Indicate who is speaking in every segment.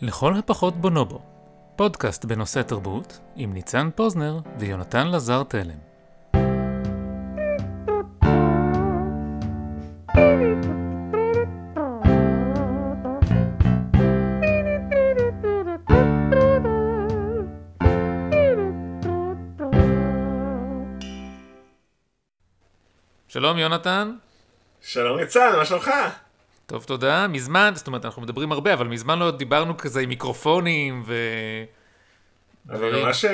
Speaker 1: לכל הפחות בונובו, פודקאסט בנושא תרבות עם ניצן פוזנר ויונתן לזר תלם. שלום יונתן.
Speaker 2: שלום ניצן, מה שלומך?
Speaker 1: טוב, תודה. מזמן, זאת אומרת, אנחנו מדברים הרבה, אבל מזמן לא דיברנו כזה עם מיקרופונים ו...
Speaker 2: אני ממש,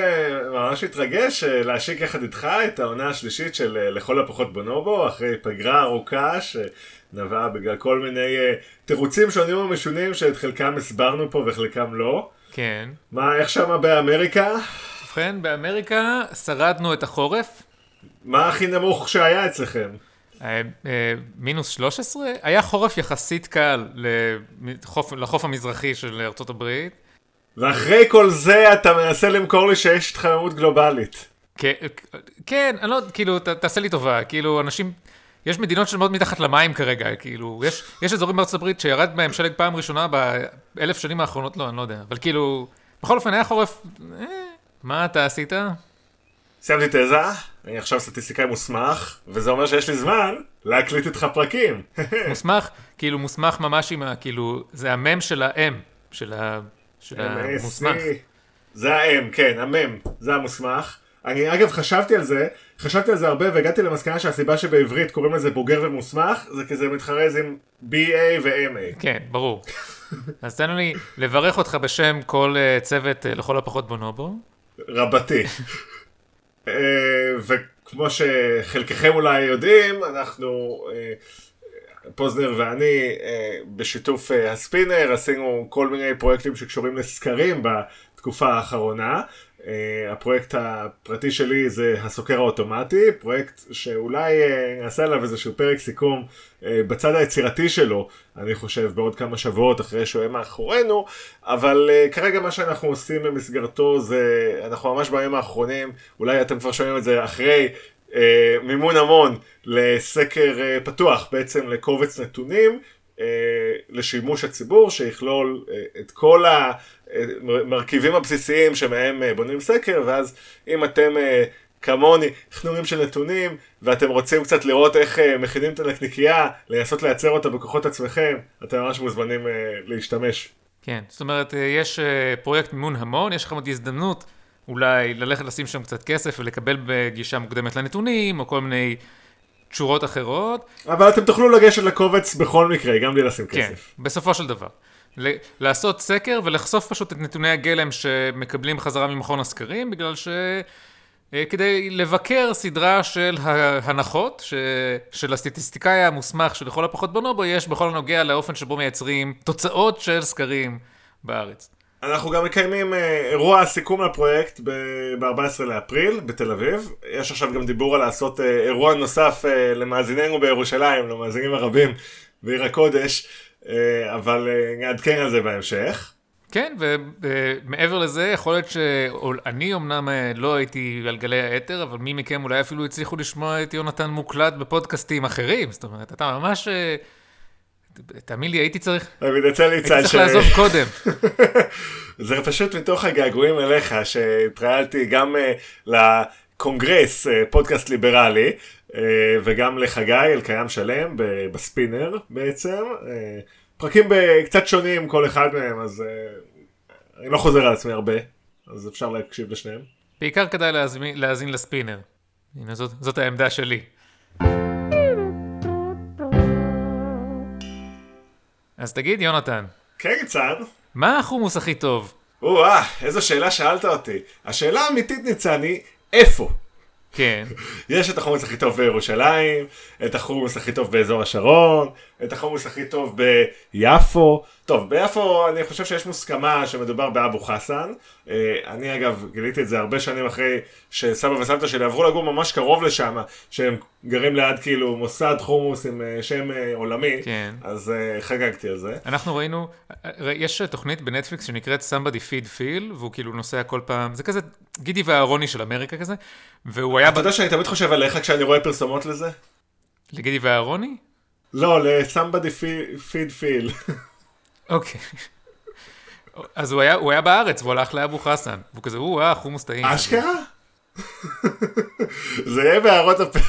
Speaker 2: ממש מתרגש אה, להשיק יחד איתך את העונה השלישית של אה, לכל הפחות בונובו, אחרי פגרה ארוכה שנבעה בגלל כל מיני אה, תירוצים שונים ומשונים שאת חלקם הסברנו פה וחלקם לא.
Speaker 1: כן.
Speaker 2: מה, איך שמה באמריקה?
Speaker 1: ובכן, באמריקה שרדנו את החורף.
Speaker 2: מה הכי נמוך שהיה אצלכם?
Speaker 1: אה, אה, מינוס 13? היה חורף יחסית קל לחוף, לחוף המזרחי של הברית.
Speaker 2: ואחרי כל זה אתה מנסה למכור לי שיש התחממות גלובלית.
Speaker 1: כן, כן, אני לא, כאילו, ת, תעשה לי טובה, כאילו, אנשים, יש מדינות שלמות מתחת למים כרגע, כאילו, יש, יש אזורים בארצות הברית שירד בהם שלג פעם ראשונה באלף שנים האחרונות, לא, אני לא יודע, אבל כאילו, בכל אופן היה חורף, אה, מה אתה עשית?
Speaker 2: סיימתי תזה, אני עכשיו סטטיסטיקאי מוסמך, וזה אומר שיש לי זמן להקליט איתך פרקים.
Speaker 1: מוסמך, כאילו מוסמך ממש עם ה... כאילו, זה המם של האם, של, ה, של המוסמך.
Speaker 2: זה האם, כן, המם, זה המוסמך. אני אגב חשבתי על זה, חשבתי על זה הרבה והגעתי למסקנה שהסיבה שבעברית קוראים לזה בוגר ומוסמך, זה כי זה מתחרז עם BA ו-MA.
Speaker 1: כן, ברור. אז תן לי לברך אותך בשם כל אה, צוות אה, לכל הפחות בונובו.
Speaker 2: רבתי. אה, וכמו שחלקכם אולי יודעים, אנחנו, אה, פוזנר ואני, אה, בשיתוף הספינר, עשינו כל מיני פרויקטים שקשורים לסקרים בתקופה האחרונה. Uh, הפרויקט הפרטי שלי זה הסוקר האוטומטי, פרויקט שאולי uh, נעשה עליו איזשהו פרק סיכום uh, בצד היצירתי שלו, אני חושב, בעוד כמה שבועות אחרי שהוא יהיה מאחורינו, אבל uh, כרגע מה שאנחנו עושים במסגרתו זה, אנחנו ממש בימים האחרונים, אולי אתם כבר שומעים את זה אחרי uh, מימון המון לסקר uh, פתוח, בעצם לקובץ נתונים. לשימוש הציבור שיכלול את כל מרכיבים הבסיסיים שמהם אה, בונים סקר, ואז אם אתם אה, כמוני חנונים של נתונים, ואתם רוצים קצת לראות איך אה, מכינים את הנקניקייה, לנסות לייצר אותה בכוחות עצמכם, אתם ממש מוזמנים להשתמש.
Speaker 1: כן, זאת אומרת, יש פרויקט מימון המון, יש לכם עוד הזדמנות אולי ללכת לשים שם קצת כסף ולקבל בגישה מוקדמת לנתונים, או כל מיני תשורות אחרות.
Speaker 2: אבל אתם תוכלו לגשת לקובץ בכל מקרה, גם בלי לשים
Speaker 1: כן,
Speaker 2: כסף.
Speaker 1: כן, בסופו של דבר. לעשות סקר ולחשוף פשוט את נתוני הגלם שמקבלים חזרה ממכון הסקרים, בגלל ש... אה, כדי לבקר סדרה של הנחות ש... של הסטטיסטיקאי המוסמך שלכל הפחות בונובו יש בכל הנוגע לאופן שבו מייצרים תוצאות של סקרים בארץ.
Speaker 2: אנחנו גם מקיימים אה, אירוע סיכום לפרויקט ב-14 לאפריל בתל אביב. יש עכשיו גם דיבור על לעשות אה, אירוע נוסף למאזיננו בירושלים, למאזינים הרבים בעיר הקודש. אה, אבל אה, נעדכן על זה בהמשך.
Speaker 1: כן, ומעבר לזה, יכול להיות שאני אמנם אה, לא הייתי על גלי האתר, אבל מי מכם אולי אפילו הצליחו לשמוע את יונתן מוקלט בפודקאסטים אחרים. זאת אומרת, אתה ממש... תאמין לי, הייתי צריך...
Speaker 2: אני מתנצל לי
Speaker 1: צד ש... הייתי צריך לעזוב קודם.
Speaker 2: זה פשוט מתוך הגעגועים אליך, שהתראיינתי גם לקונגרס, פודקאסט ליברלי, וגם לחגי, אלקיים שלם, בספינר בעצם. אה, פרקים קצת שונים כל אחד מהם, אז אה, אני לא חוזר על עצמי הרבה, אז אפשר להקשיב לשניהם.
Speaker 1: בעיקר כדאי להזמין, להאזין לספינר. הנה, זאת, זאת העמדה שלי. אז תגיד, יונתן.
Speaker 2: כן, ניצן.
Speaker 1: מה החומוס הכי טוב?
Speaker 2: או-אה, איזו שאלה שאלת אותי. השאלה האמיתית, ניצן, היא איפה?
Speaker 1: כן.
Speaker 2: יש את החומוס הכי טוב בירושלים, את החומוס הכי טוב באזור השרון, את החומוס הכי טוב ביפו. טוב, ביפו אני חושב שיש מוסכמה שמדובר באבו חסן. אה, אני אגב גיליתי את זה הרבה שנים אחרי שסבא וסבתא שלי עברו לגור ממש קרוב לשם, שהם גרים ליד כאילו מוסד חומוס עם אה, שם אה, עולמי,
Speaker 1: כן.
Speaker 2: אז חגגתי על זה.
Speaker 1: אנחנו ראינו, יש תוכנית בנטפליקס שנקראת Somebody Feed Feel, והוא כאילו נוסע כל פעם, זה כזה גידי ואהרוני של אמריקה כזה, והוא היה...
Speaker 2: אתה יודע שאני תמיד חושב עליך כשאני רואה פרסומות לזה?
Speaker 1: לגידי ואהרוני?
Speaker 2: לא, ל-somebody feed feel.
Speaker 1: אוקיי. אז הוא היה, הוא היה בארץ, והוא הלך לאבו חסן. והוא כזה, הוא, אה, חומוס טעים.
Speaker 2: אשכרה? זה יהיה בהערות הפרק.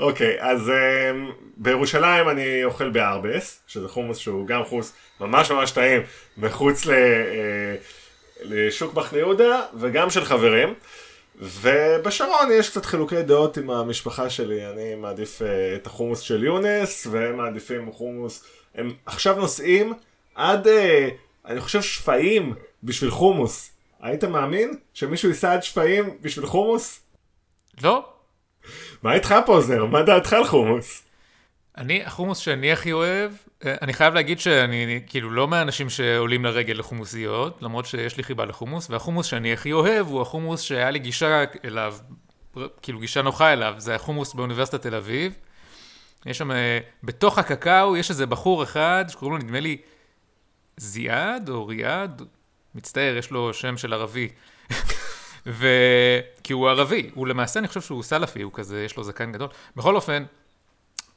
Speaker 2: אוקיי, אז um, בירושלים אני אוכל בארבס, שזה חומוס שהוא גם חומוס ממש ממש טעים, מחוץ ל, uh, לשוק מחנה יהודה, וגם של חברים. ובשרון יש קצת חילוקי דעות עם המשפחה שלי, אני מעדיף uh, את החומוס של יונס, והם מעדיפים חומוס, הם עכשיו נוסעים עד, uh, אני חושב, שפיים בשביל חומוס. היית מאמין שמישהו ייסע עד שפיים בשביל חומוס?
Speaker 1: לא,
Speaker 2: מה איתך פוזר? מה דעתך על חומוס?
Speaker 1: אני, החומוס שאני הכי אוהב, אה, אני חייב להגיד שאני כאילו לא מהאנשים שעולים לרגל לחומוסיות, למרות שיש לי חיבה לחומוס, והחומוס שאני הכי אוהב הוא החומוס שהיה לי גישה אליו, כאילו גישה נוחה אליו, זה החומוס באוניברסיטת תל אביב. יש שם, אה, בתוך הקקאו יש איזה בחור אחד שקוראים לו נדמה לי זיאד או ריאד, מצטער, יש לו שם של ערבי. ו... כי הוא ערבי, הוא למעשה, אני חושב שהוא סלאפי, הוא כזה, יש לו זקן גדול. בכל אופן,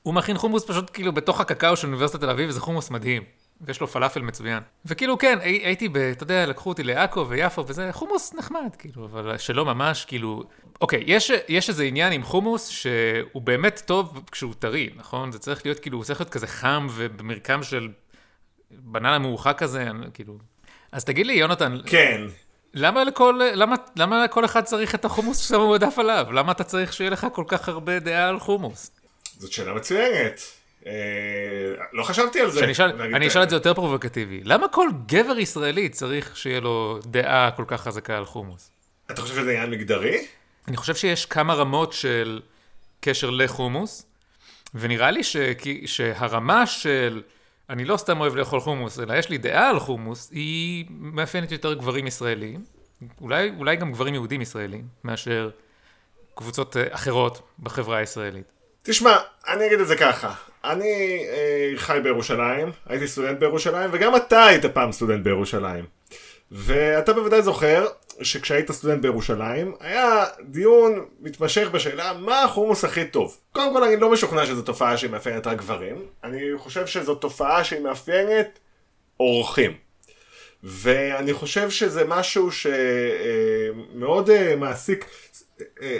Speaker 1: הוא מכין חומוס פשוט כאילו בתוך הקקאו של אוניברסיטת תל אביב, וזה חומוס מדהים. ויש לו פלאפל מצוין. וכאילו, כן, הי, הייתי ב... אתה יודע, לקחו אותי לעכו ויפו וזה, חומוס נחמד, כאילו, אבל שלא ממש, כאילו... אוקיי, יש, יש איזה עניין עם חומוס שהוא באמת טוב כשהוא טרי, נכון? זה צריך להיות, כאילו, הוא צריך להיות כזה חם ובמרקם של בננה מאוחר כזה, כאילו... אז תגיד לי, יונתן...
Speaker 2: כן.
Speaker 1: למה לכל, למה, למה לכל אחד צריך את החומוס שאתה מועדף עליו? למה אתה צריך שיהיה לך כל כך הרבה דעה על חומוס?
Speaker 2: זאת שאלה מצוינת. אה, לא חשבתי על זה.
Speaker 1: שאני אשאל, אני אשאל את זה יותר פרובוקטיבי. למה כל גבר ישראלי צריך שיהיה לו דעה כל כך חזקה על חומוס?
Speaker 2: אתה חושב שזה עניין מגדרי?
Speaker 1: אני חושב שיש כמה רמות של קשר לחומוס, ונראה לי ש... שהרמה של... אני לא סתם אוהב לאכול חומוס, אלא יש לי דעה על חומוס, היא מאפיינת יותר גברים ישראלים, אולי, אולי גם גברים יהודים ישראלים, מאשר קבוצות אה, אחרות בחברה הישראלית.
Speaker 2: תשמע, אני אגיד את זה ככה, אני אה, חי בירושלים, הייתי סטודנט בירושלים, וגם אתה היית פעם סטודנט בירושלים. ואתה בוודאי זוכר שכשהיית סטודנט בירושלים, היה דיון מתמשך בשאלה מה החומוס הכי טוב. קודם כל אני לא משוכנע שזו תופעה שהיא מאפיינת רק גברים, אני חושב שזו תופעה שהיא מאפיינת אורחים. ואני חושב שזה משהו שמאוד אה, מעסיק, אה,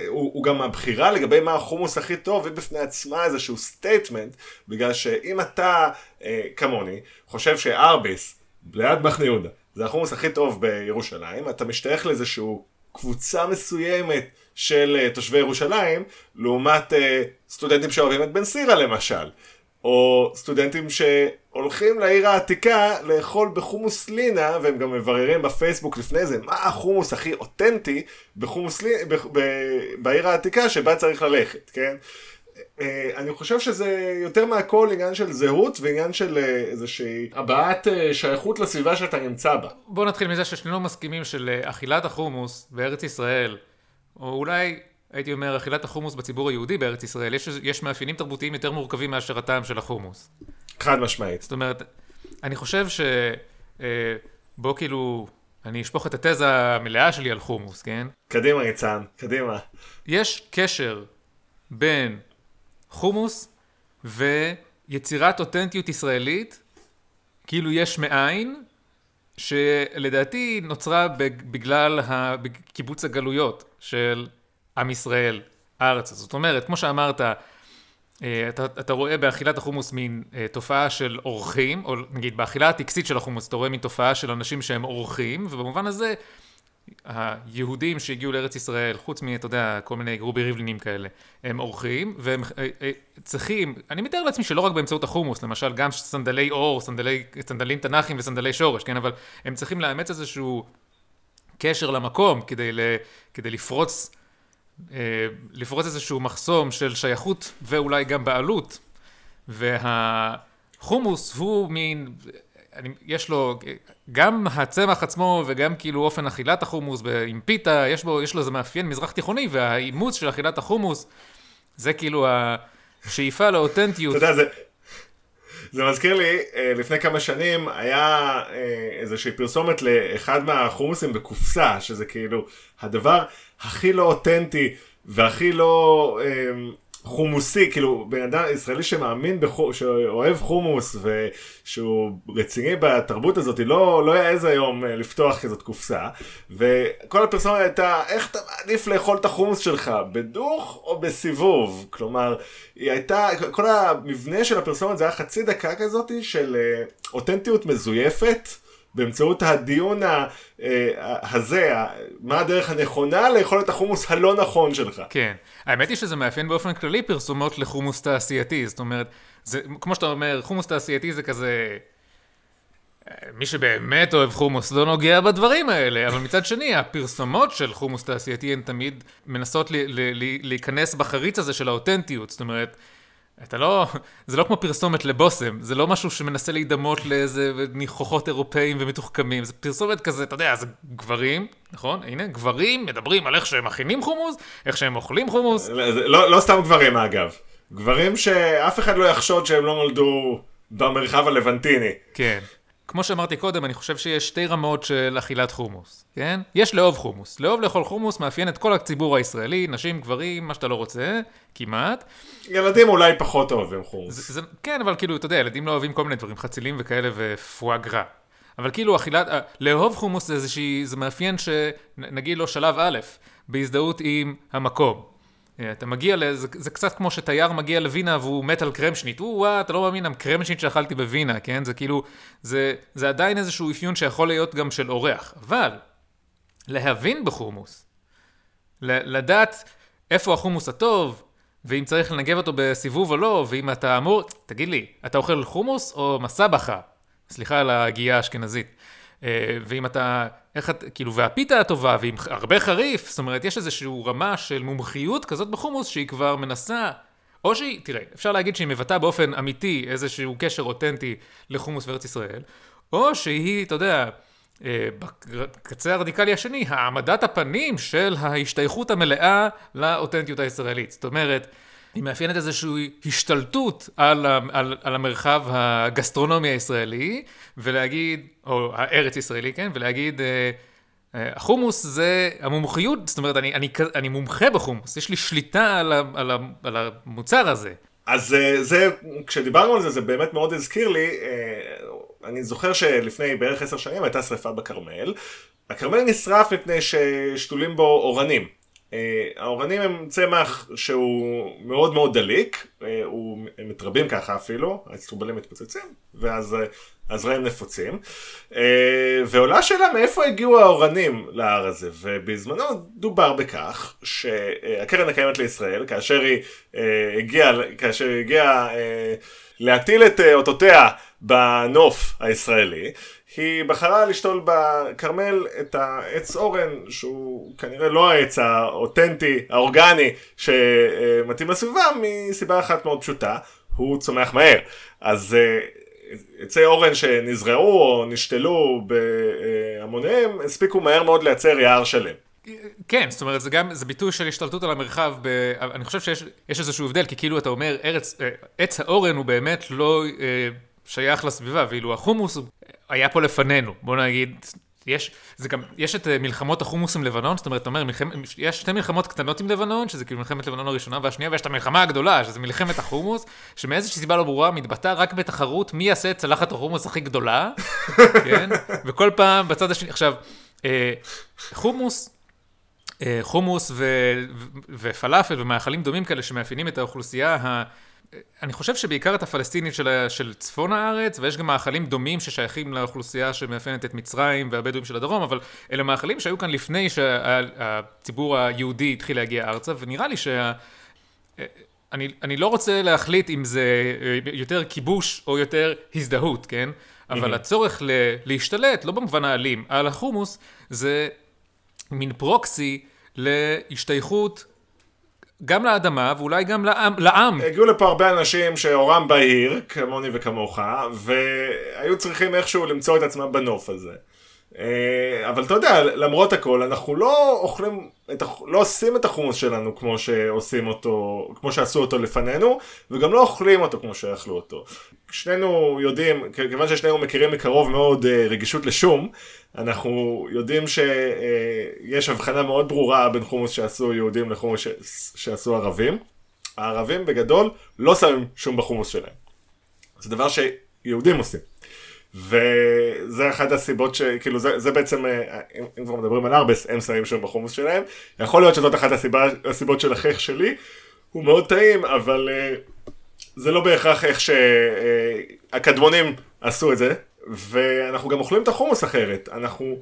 Speaker 2: הוא, הוא גם הבחירה לגבי מה החומוס הכי טוב, ובפני עצמה איזשהו statement, בגלל שאם אתה, אה, כמוני, חושב שארביס, ליד מחנה יהודה, זה החומוס הכי טוב בירושלים, אתה משתייך לאיזשהו קבוצה מסוימת של אה, תושבי ירושלים, לעומת אה, סטודנטים שאוהבים את בן סירה למשל, או סטודנטים שהולכים לעיר העתיקה לאכול בחומוס לינה, והם גם מבררים בפייסבוק לפני זה, מה החומוס הכי אותנטי בחומוס לינה, ב, ב, בעיר העתיקה שבה צריך ללכת, כן? אה, אני חושב שזה יותר מהכל עניין של זהות ועניין של אה, איזושהי הבעת אה, שייכות לסביבה שאתה נמצא בה.
Speaker 1: בוא נתחיל מזה ששנינו מסכימים של אכילת החומוס בארץ ישראל, או אולי הייתי אומר אכילת החומוס בציבור היהודי בארץ ישראל, יש, יש מאפיינים תרבותיים יותר מורכבים מאשר הטעם של החומוס.
Speaker 2: חד משמעית.
Speaker 1: זאת אומרת, אני חושב ש... בוא כאילו, אני אשפוך את התזה המלאה שלי על חומוס, כן?
Speaker 2: קדימה ניצן, קדימה.
Speaker 1: יש קשר בין חומוס ויצירת אותנטיות ישראלית, כאילו יש מאין, שלדעתי נוצרה בגלל קיבוץ הגלויות של עם ישראל, הארץ. זאת אומרת, כמו שאמרת, אה, אתה, אתה רואה באכילת החומוס מין אה, תופעה של אורחים, או נגיד באכילה הטקסית של החומוס אתה רואה מין תופעה של אנשים שהם אורחים, ובמובן הזה היהודים שהגיעו לארץ ישראל, חוץ מ, אתה יודע, כל מיני רובי ריבלינים כאלה, הם אורחים, והם אה, צריכים, אני מתאר לעצמי שלא רק באמצעות החומוס, למשל גם סנדלי אור, סנדלי, סנדלים תנ"כים וסנדלי שורש, כן, אבל הם צריכים לאמץ איזשהו קשר למקום כדי, ל, כדי לפרוץ, לפרוץ איזשהו מחסום של שייכות ואולי גם בעלות, והחומוס הוא מין... אני, יש לו, גם הצמח עצמו וגם כאילו אופן אכילת החומוס עם פיתה, יש, בו, יש לו איזה מאפיין מזרח תיכוני, והאימוץ של אכילת החומוס, זה כאילו השאיפה לאותנטיות.
Speaker 2: אתה יודע, זה... זה מזכיר לי, אה, לפני כמה שנים היה אה, איזושהי פרסומת לאחד מהחומוסים בקופסה, שזה כאילו הדבר הכי לא אותנטי והכי לא, אה, חומוסי, כאילו בן אדם ישראלי שמאמין, בחומוס, שאוהב חומוס ושהוא רציני בתרבות הזאת, לא, לא יעז היום אה, לפתוח כזאת קופסה. וכל הפרסומת הייתה, איך אתה מעדיף לאכול את החומוס שלך, בדוך או בסיבוב? כלומר, היא הייתה, כל המבנה של הפרסומת זה היה חצי דקה כזאת של אה, אותנטיות מזויפת. באמצעות הדיון אה, הזה, מה הדרך הנכונה לאכול את החומוס הלא נכון שלך.
Speaker 1: כן. האמת היא שזה מאפיין באופן כללי פרסומות לחומוס תעשייתי. זאת אומרת, זה, כמו שאתה אומר, חומוס תעשייתי זה כזה... אה, מי שבאמת אוהב חומוס לא נוגע בדברים האלה, אבל מצד שני, הפרסומות של חומוס תעשייתי הן תמיד מנסות לי, לי, לי, להיכנס בחריץ הזה של האותנטיות. זאת אומרת, אתה לא, זה לא כמו פרסומת לבושם, זה לא משהו שמנסה להידמות לאיזה ניחוחות אירופאים ומתוחכמים, זה פרסומת כזה, אתה יודע, זה גברים, נכון? הנה, גברים מדברים על איך שהם מכינים חומוס, איך שהם אוכלים חומוס.
Speaker 2: לא, לא, לא סתם גברים אגב, גברים שאף אחד לא יחשוד שהם לא נולדו במרחב הלבנטיני.
Speaker 1: כן. כמו שאמרתי קודם, אני חושב שיש שתי רמות של אכילת חומוס, כן? יש לאהוב חומוס. לאהוב לאכול חומוס מאפיין את כל הציבור הישראלי, נשים, גברים, מה שאתה לא רוצה, כמעט.
Speaker 2: ילדים אולי פחות אוהבים חומוס.
Speaker 1: זה, זה, כן, אבל כאילו, אתה יודע, ילדים לא אוהבים כל מיני דברים, חצילים וכאלה ופואגרה. אבל כאילו, אכילת, לאהוב חומוס זה איזושהי, זה מאפיין שנגיד לו שלב א', בהזדהות עם המקום. אה, אתה מגיע, לזה, זה קצת כמו שתייר מגיע לווינה והוא מת על קרמשנית. או וואו, אתה לא מאמין, הקרמשנית שאכלתי בווינה, כן? זה כאילו, זה, זה עדיין איזשהו אפיון שיכול להיות גם של אורח. אבל, להבין בחומוס, לדעת איפה החומוס הטוב, ואם צריך לנגב אותו בסיבוב או לא, ואם אתה אמור, תגיד לי, אתה אוכל חומוס או מסבכה? סליחה על הגייה האשכנזית. אה, ואם אתה, איך את, כאילו, והפיתה הטובה, ועם הרבה חריף, זאת אומרת, יש איזושהי רמה של מומחיות כזאת בחומוס שהיא כבר מנסה, או שהיא, תראה, אפשר להגיד שהיא מבטאה באופן אמיתי איזשהו קשר אותנטי לחומוס וארץ ישראל, או שהיא, אתה יודע, אה, בקצה הרדיקלי השני, העמדת הפנים של ההשתייכות המלאה לאותנטיות הישראלית. זאת אומרת, היא מאפיינת איזושהי השתלטות על, על, על המרחב הגסטרונומי הישראלי, ולהגיד, או הארץ ישראלי, כן, ולהגיד, אה, אה, החומוס זה המומחיות, זאת אומרת, אני, אני, אני מומחה בחומוס, יש לי שליטה על, על, על המוצר הזה.
Speaker 2: אז אה, זה, כשדיברנו על זה, זה באמת מאוד הזכיר לי, אני זוכר שלפני בערך עשר שנים הייתה שריפה בכרמל. הכרמל נשרף מפני ששתולים בו אורנים. אה, האורנים הם צמח שהוא מאוד מאוד דליק, אה, הוא, הם מתרבים ככה אפילו, האצטרובלים מתפוצצים, ואז הזרעים נפוצים. אה, ועולה השאלה מאיפה הגיעו האורנים להר הזה, ובזמנו דובר בכך שהקרן הקיימת לישראל, כאשר היא הגיעה, כאשר היא הגיעה להטיל את אותותיה בנוף הישראלי, היא בחרה לשתול בכרמל את העץ אורן שהוא כנראה לא העץ האותנטי, האורגני שמתאים לסביבה מסיבה אחת מאוד פשוטה, הוא צומח מהר. אז אה, עצי אורן שנזרעו או נשתלו בהמוניהם הספיקו מהר מאוד לייצר יער שלם.
Speaker 1: כן, זאת אומרת, זה גם, זה ביטוי של השתלטות על המרחב, ב, אני חושב שיש איזשהו הבדל, כי כאילו אתה אומר, ארץ, אה, עץ האורן הוא באמת לא אה, שייך לסביבה, ואילו החומוס היה פה לפנינו, בוא נגיד, יש, זה גם, יש את אה, מלחמות החומוס עם לבנון, זאת אומרת, אתה אומר, מלחמ, יש שתי מלחמות קטנות עם לבנון, שזה כאילו מלחמת לבנון הראשונה והשנייה, ויש את המלחמה הגדולה, שזה מלחמת החומוס, שמאיזושהי סיבה לא ברורה מתבטא רק בתחרות מי יעשה את צלחת החומוס הכי גדולה, כן? וכל פעם בצד השני, עכשיו, אה, חומוס, אה, חומוס ו, ו, ופלאפל ומאכלים דומים כאלה שמאפיינים את האוכלוסייה ה... אני חושב שבעיקר את הפלסטינית של, של צפון הארץ, ויש גם מאכלים דומים ששייכים לאוכלוסייה שמאפיינת את מצרים והבדואים של הדרום, אבל אלה מאכלים שהיו כאן לפני שהציבור היהודי התחיל להגיע ארצה, ונראה לי שה... אני, אני לא רוצה להחליט אם זה יותר כיבוש או יותר הזדהות, כן? אבל הצורך ל, להשתלט, לא במובן האלים, על החומוס, זה מין פרוקסי להשתייכות גם לאדמה ואולי גם לעם. לעם.
Speaker 2: הגיעו לפה הרבה אנשים שאורם בהיר, כמוני וכמוך, והיו צריכים איכשהו למצוא את עצמם בנוף הזה. אה, אבל אתה יודע, למרות הכל, אנחנו לא אוכלים, את, לא עושים את החומוס שלנו כמו שעושים אותו, כמו שעשו אותו לפנינו, וגם לא אוכלים אותו כמו שאכלו אותו. שנינו יודעים, כיוון ששנינו מכירים מקרוב מאוד אה, רגישות לשום, אנחנו יודעים שיש הבחנה מאוד ברורה בין חומוס שעשו יהודים לחומוס שעשו ערבים. הערבים בגדול לא שמים שום בחומוס שלהם. זה דבר שיהודים עושים. וזה אחת הסיבות ש... כאילו זה, זה בעצם, אה, אם, אם כבר מדברים על ארבס, הם שמים שם בחומוס שלהם. יכול להיות שזאת אחת הסיבה, הסיבות של החיך שלי. הוא מאוד טעים, אבל uh, זה לא בהכרח איך שהקדמונים אה, עשו את זה. ואנחנו גם אוכלים את החומוס אחרת. אנחנו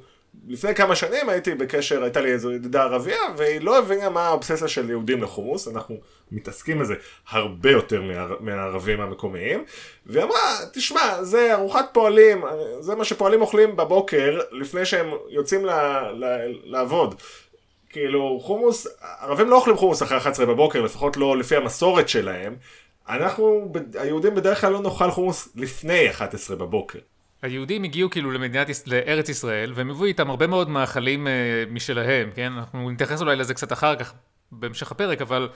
Speaker 2: לפני כמה שנים הייתי בקשר, הייתה לי איזו ידידה ערבייה, והיא לא הבינה מה האובססיה של יהודים לחומוס, אנחנו מתעסקים בזה הרבה יותר מהערבים המקומיים, והיא אמרה, תשמע, זה ארוחת פועלים, זה מה שפועלים אוכלים בבוקר, לפני שהם יוצאים ל, ל, לעבוד. כאילו, חומוס, ערבים לא אוכלים חומוס אחרי 11 בבוקר, לפחות לא לפי המסורת שלהם. אנחנו, היהודים בדרך כלל לא נאכל חומוס לפני 11 בבוקר.
Speaker 1: היהודים הגיעו כאילו למדינת, לארץ ישראל, והם הביאו איתם הרבה מאוד מאכלים uh, משלהם, כן? אנחנו נתייחס אולי לזה קצת אחר כך בהמשך הפרק, אבל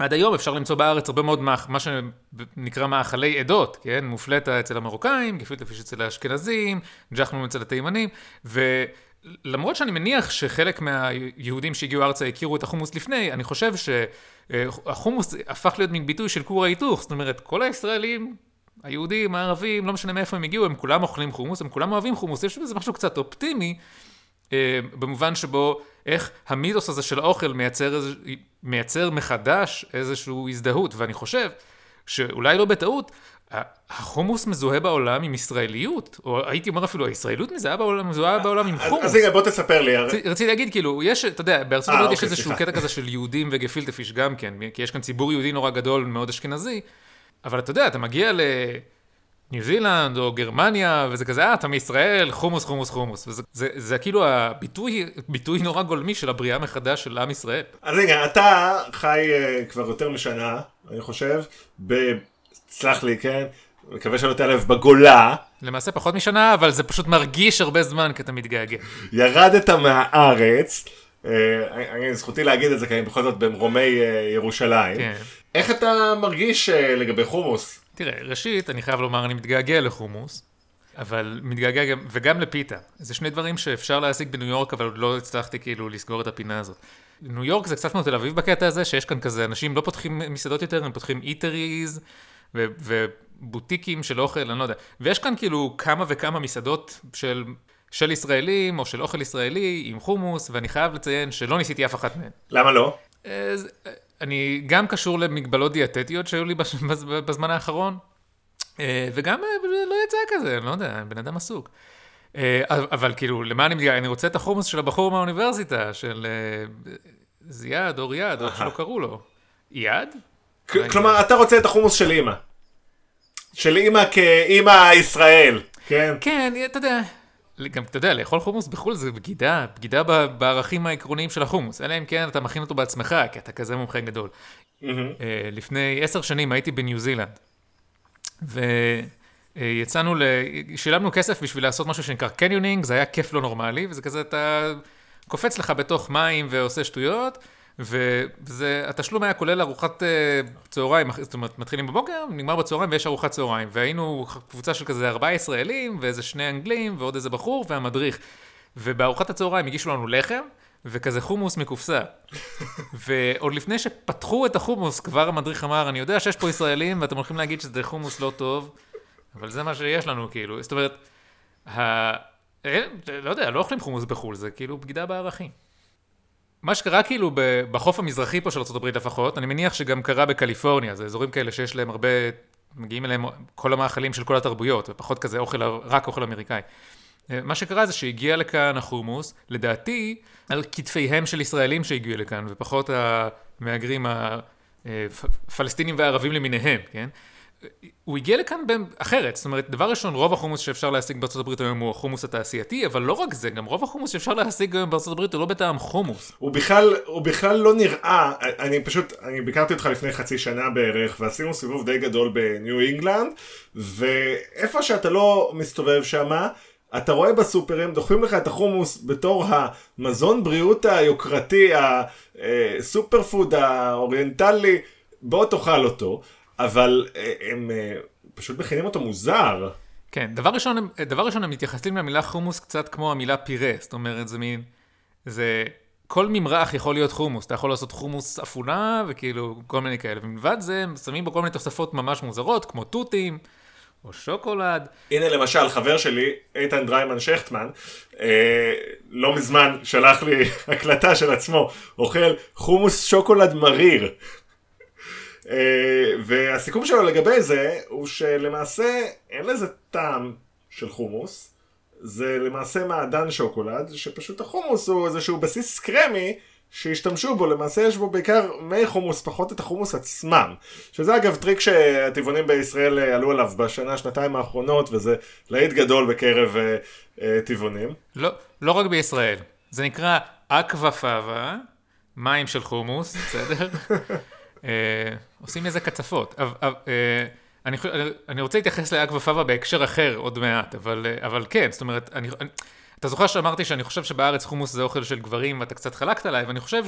Speaker 1: עד היום אפשר למצוא בארץ הרבה מאוד מה, מה שנקרא מאכלי עדות, כן? מופלטה אצל המרוקאים, גפילטע פיש אצל האשכנזים, ג'חנון אצל התימנים, ולמרות שאני מניח שחלק מהיהודים שהגיעו ארצה הכירו את החומוס לפני, אני חושב שהחומוס הפך להיות מין ביטוי של כור ההיתוך, זאת אומרת, כל הישראלים היהודים, הערבים, לא משנה מאיפה הם הגיעו, הם כולם אוכלים חומוס, הם כולם אוהבים חומוס, יש בזה משהו קצת אופטימי, אה, במובן שבו איך המיתוס הזה של האוכל מייצר, מייצר מחדש איזושהי הזדהות, ואני חושב שאולי לא בטעות, החומוס מזוהה בעולם עם ישראליות, או הייתי אומר אפילו, הישראליות מזוהה בעולם, מזוהה בעולם עם חומוס.
Speaker 2: אז הנה, בוא תספר לי.
Speaker 1: רציתי להגיד, כאילו, יש, אתה יודע, בארצות הברית יש אוקיי, איזשהו קטע כזה של יהודים וגפילטה פיש גם כן, כי יש כאן ציבור יהודי נורא גדול, מאוד אשכנזי, אבל אתה יודע, אתה מגיע לניו זילנד או גרמניה, וזה כזה, אה, אתה מישראל, חומוס, חומוס, חומוס. וזה זה, זה כאילו הביטוי, ביטוי נורא גולמי של הבריאה מחדש של עם ישראל.
Speaker 2: אז רגע, אתה חי uh, כבר יותר משנה, אני חושב, ב... סלח לי, כן? מקווה שלא תעלב בגולה.
Speaker 1: למעשה פחות משנה, אבל זה פשוט מרגיש הרבה זמן כי אתה מתגעגע.
Speaker 2: ירדת מהארץ. אה, אני, זכותי להגיד את זה, כי אני בכל זאת במרומי אה, ירושלים. כן. איך אתה מרגיש אה, לגבי חומוס?
Speaker 1: תראה, ראשית, אני חייב לומר, אני מתגעגע לחומוס, אבל מתגעגע גם, וגם לפיתה. זה שני דברים שאפשר להשיג בניו יורק, אבל עוד לא הצלחתי כאילו לסגור את הפינה הזאת. ניו יורק זה קצת כמו תל אביב בקטע הזה, שיש כאן כזה, אנשים לא פותחים מסעדות יותר, הם פותחים איטריז, ובוטיקים של אוכל, אני לא יודע. ויש כאן כאילו כמה וכמה מסעדות של של ישראלים או של אוכל ישראלי עם חומוס, ואני חייב לציין שלא ניסיתי אף אחת מהן.
Speaker 2: למה לא?
Speaker 1: אה, אני גם קשור למגבלות דיאטטיות שהיו לי בזמן האחרון, אה, וגם אה, לא יצא כזה, אני לא יודע, בן אדם עסוק. אבל כאילו, למה אני מתגעגע? אני רוצה את החומוס של הבחור מהאוניברסיטה, של זיאד או ריאד, או איך שלא קראו לו. איאד?
Speaker 2: כלומר, אתה רוצה את החומוס של אימא. של אימא כאימא ישראל, כן?
Speaker 1: כן, אתה יודע, גם, אתה יודע, לאכול חומוס בחו"ל זה בגידה, בגידה בערכים העקרוניים של החומוס, אלא אם כן אתה מכין אותו בעצמך, כי אתה כזה מומחה גדול. Mm-hmm. לפני עשר שנים הייתי בניו זילנד, ויצאנו, ל... שילמנו כסף בשביל לעשות משהו שנקרא canyoning, זה היה כיף לא נורמלי, וזה כזה, אתה קופץ לך בתוך מים ועושה שטויות. וזה, התשלום היה כולל ארוחת אה, צהריים, זאת אומרת, מתחילים בבוקר, נגמר בצהריים ויש ארוחת צהריים. והיינו קבוצה של כזה ארבעה ישראלים, ואיזה שני אנגלים, ועוד איזה בחור, והמדריך. ובארוחת הצהריים הגישו לנו לחם, וכזה חומוס מקופסה. ועוד לפני שפתחו את החומוס, כבר המדריך אמר, אני יודע שיש פה ישראלים, ואתם הולכים להגיד שזה חומוס לא טוב, אבל זה מה שיש לנו, כאילו. זאת אומרת, ה... לא יודע, לא אוכלים חומוס בחו"ל, זה כאילו בגידה בערכים. מה שקרה כאילו בחוף המזרחי פה של ארה"ב לפחות, אני מניח שגם קרה בקליפורניה, זה אזורים כאלה שיש להם הרבה, מגיעים אליהם כל המאכלים של כל התרבויות, ופחות כזה אוכל, רק אוכל אמריקאי. אה, מה שקרה זה שהגיע לכאן החומוס, לדעתי, על כתפיהם של ישראלים שהגיעו לכאן, ופחות המהגרים הפלסטינים והערבים למיניהם, כן? הוא הגיע לכאן אחרת, זאת אומרת, דבר ראשון, רוב החומוס שאפשר להשיג בארצות הברית היום הוא החומוס התעשייתי, אבל לא רק זה, גם רוב החומוס שאפשר להשיג היום בארצות הברית הוא לא בטעם חומוס.
Speaker 2: הוא בכלל, הוא בכלל לא נראה, אני פשוט, אני ביקרתי אותך לפני חצי שנה בערך, ועשינו סיבוב די גדול בניו אינגלנד, ואיפה שאתה לא מסתובב שמה, אתה רואה בסופרים, דוחפים לך את החומוס בתור המזון בריאות היוקרתי, ה superfood האוריינטלי, בוא תאכל אותו. אבל אה, הם אה, פשוט מכינים אותו מוזר.
Speaker 1: כן, דבר ראשון, דבר ראשון הם מתייחסים למילה חומוס קצת כמו המילה פירה, זאת אומרת זה מין, זה כל ממרח יכול להיות חומוס, אתה יכול לעשות חומוס אפונה וכאילו כל מיני כאלה, ומלבד זה הם שמים בו כל מיני תוספות ממש מוזרות, כמו תותים, או שוקולד.
Speaker 2: הנה למשל, חבר שלי, איתן דריימן שכטמן, אה, לא מזמן שלח לי הקלטה של עצמו, אוכל חומוס שוקולד מריר. אה, והסיכום שלו לגבי זה, הוא שלמעשה אין לזה טעם של חומוס, זה למעשה מעדן שוקולד, שפשוט החומוס הוא איזשהו בסיס קרמי, שהשתמשו בו, למעשה יש בו בעיקר מי חומוס, פחות את החומוס עצמם. שזה אגב טריק שהטבעונים בישראל עלו עליו בשנה, שנתיים האחרונות, וזה להיט גדול בקרב אה, אה, טבעונים.
Speaker 1: לא, לא רק בישראל, זה נקרא אקווה פאבה, מים של חומוס, בסדר? אה, עושים איזה קצפות. אבל, אה, אני, אני רוצה להתייחס לאקווה פאבה בהקשר אחר עוד מעט, אבל, אה, אבל כן, זאת אומרת, אני, אני, אתה זוכר שאמרתי שאני חושב שבארץ חומוס זה אוכל של גברים ואתה קצת חלקת עליי, ואני חושב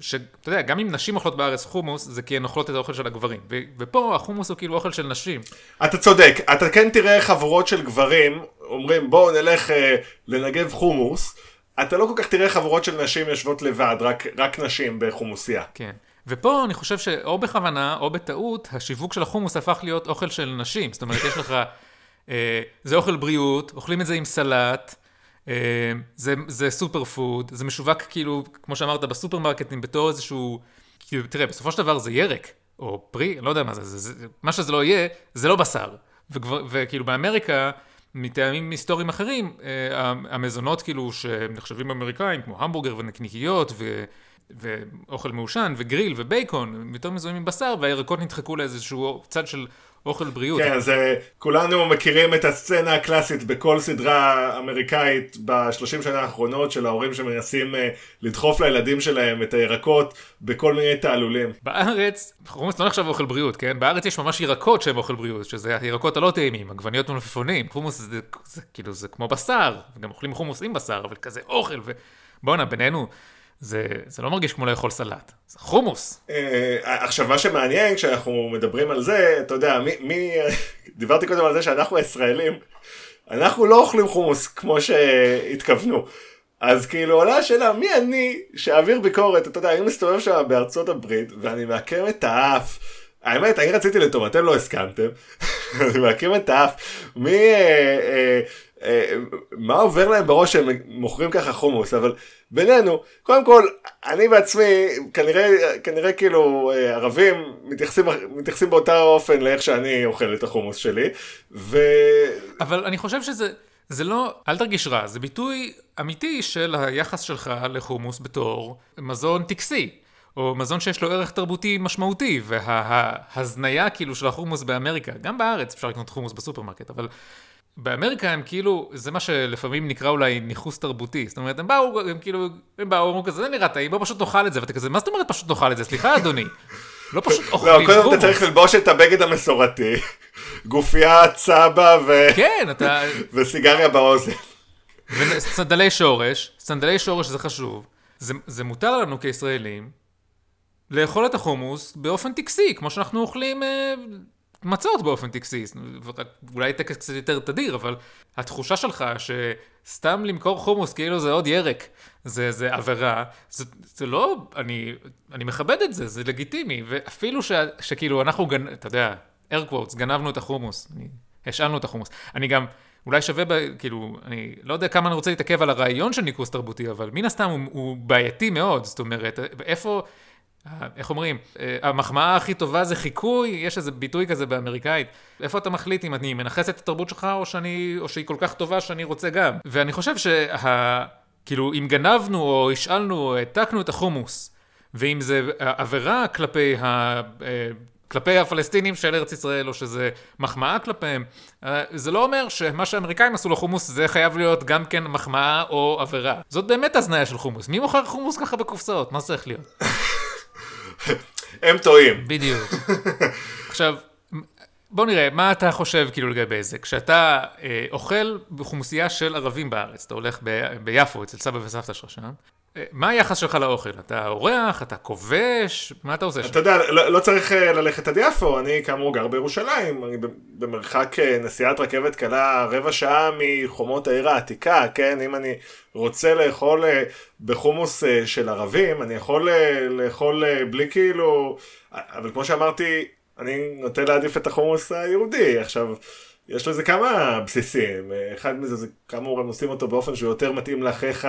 Speaker 1: שאתה יודע, גם אם נשים אוכלות בארץ חומוס, זה כי הן אוכלות את האוכל של הגברים. ו, ופה החומוס הוא כאילו אוכל של נשים.
Speaker 2: אתה צודק, אתה כן תראה חבורות של גברים אומרים בואו נלך אה, לנגב חומוס, אתה לא כל כך תראה חבורות של נשים יושבות לבד, רק, רק נשים בחומוסייה.
Speaker 1: כן. ופה אני חושב שאו בכוונה או בטעות, השיווק של החומוס הפך להיות אוכל של נשים. זאת אומרת, יש לך, אה, זה אוכל בריאות, אוכלים את זה עם סלט, אה, זה, זה סופר פוד, זה משווק כאילו, כמו שאמרת, בסופרמרקטים בתור איזשהו, כאילו, תראה, בסופו של דבר זה ירק, או פרי, לא יודע מה זה, זה, זה מה שזה לא יהיה, זה לא בשר. וכבר, וכאילו באמריקה, מטעמים היסטוריים אחרים, אה, המזונות כאילו שנחשבים אמריקאים, כמו המבורגר ונקניקיות, ו... ואוכל מעושן, וגריל, ובייקון, יותר מזוהים עם בשר, והירקות נדחקו לאיזשהו צד של אוכל בריאות.
Speaker 2: כן, אז אה, כולנו מכירים את הסצנה הקלאסית בכל סדרה אמריקאית בשלושים שנה האחרונות של ההורים שמנסים אה, לדחוף לילדים שלהם את הירקות בכל מיני תעלולים.
Speaker 1: בארץ, חומוס לא נחשב אוכל בריאות, כן? בארץ יש ממש ירקות שהם אוכל בריאות, שזה הירקות הלא טעימים, עגבניות ומלפפונים. חומוס זה, זה כאילו, זה כמו בשר, גם אוכלים חומוס עם בשר, אבל כזה אוכל, ובואנה, בינינו. זה, זה לא מרגיש כמו לאכול סלט, זה חומוס.
Speaker 2: אה, עכשיו, מה שמעניין כשאנחנו מדברים על זה, אתה יודע, מי, מי, דיברתי קודם על זה שאנחנו הישראלים, אנחנו לא אוכלים חומוס כמו שהתכוונו. אז כאילו עולה השאלה, מי אני שאעביר ביקורת, אתה יודע, אני מסתובב שם בארצות הברית, ואני מעקם את האף. האמת, אני רציתי לטוב, אתם לא הסכמתם. אני מעקם את האף. מי... אה, אה, מה עובר להם בראש שהם מוכרים ככה חומוס, אבל בינינו, קודם כל, אני בעצמי, כנראה, כנראה כאילו אה, ערבים מתייחסים, מתייחסים באותה אופן לאיך שאני אוכל את החומוס שלי, ו...
Speaker 1: אבל אני חושב שזה... זה לא, אל תרגיש רע, זה ביטוי אמיתי של היחס שלך לחומוס בתור מזון טקסי, או מזון שיש לו ערך תרבותי משמעותי, וההזניה כאילו של החומוס באמריקה, גם בארץ אפשר לקנות חומוס בסופרמרקט, אבל באמריקה הם כאילו, זה מה שלפעמים נקרא אולי ניכוס תרבותי. זאת אומרת, הם באו, הם כאילו, הם באו, אמרו כזה, זה נראה טעים, בוא פשוט נאכל את זה. ואתה כזה, מה זאת אומרת פשוט נאכל את זה? סליחה, אדוני. לא פשוט אוכלים
Speaker 2: חומוס. לא, קודם אתה צריך ללבוש את הבגד המסורתי, גופייה, צבא ו...
Speaker 1: כן, אתה...
Speaker 2: וסיגריה באוזן.
Speaker 1: וסנדלי שורש, סנדלי שורש זה חשוב. זה, זה מותר לנו כישראלים לאכול את החומוס באופן טקסי, כמו שאנחנו אוכלים אה, מצות באופן טקסי, אולי טקס קצת יותר תדיר, אבל התחושה שלך שסתם למכור חומוס כאילו זה עוד ירק, זה, זה עבירה, זה, זה לא, אני, אני מכבד את זה, זה לגיטימי, ואפילו ש, שכאילו אנחנו, גנ, אתה יודע, air quotes, גנבנו את החומוס, אני, השאלנו את החומוס. אני גם, אולי שווה, ב, כאילו, אני לא יודע כמה אני רוצה להתעכב על הרעיון של ניקוס תרבותי, אבל מן הסתם הוא, הוא בעייתי מאוד, זאת אומרת, איפה... איך אומרים, אה, המחמאה הכי טובה זה חיקוי, יש איזה ביטוי כזה באמריקאית. איפה אתה מחליט אם אני מנכס את התרבות שלך או, שאני, או שהיא כל כך טובה שאני רוצה גם? ואני חושב שה... כאילו, אם גנבנו או השאלנו או העתקנו את החומוס, ואם זה עבירה כלפי ה... אה, כלפי הפלסטינים של ארץ ישראל, או שזה מחמאה כלפיהם, אה, זה לא אומר שמה שהאמריקאים עשו לחומוס זה חייב להיות גם כן מחמאה או עבירה. זאת באמת הזניה של חומוס. מי מוכר חומוס ככה בקופסאות? מה צריך להיות?
Speaker 2: הם טועים.
Speaker 1: בדיוק. עכשיו, בוא נראה, מה אתה חושב כאילו לגבי זה? כשאתה אה, אוכל בחומוסייה של ערבים בארץ, אתה הולך ב, ביפו אצל סבא וסבתא שלך שם, מה היחס שלך לאוכל? אתה אורח? אתה כובש? מה אתה עושה?
Speaker 2: אתה יודע, לא, לא צריך אה, ללכת עד יפו, אני כאמור גר בירושלים, אני במרחק אה, נסיעת רכבת קלה רבע שעה מחומות העיר העתיקה, כן? אם אני רוצה לאכול אה, בחומוס של ערבים, אני יכול לאכול בלי כאילו... אבל כמו שאמרתי, אני נוטה להעדיף את החומוס היהודי. עכשיו... יש לזה כמה בסיסים, אחד מזה זה כאמור הם עושים אותו באופן שהוא יותר מתאים לאחיך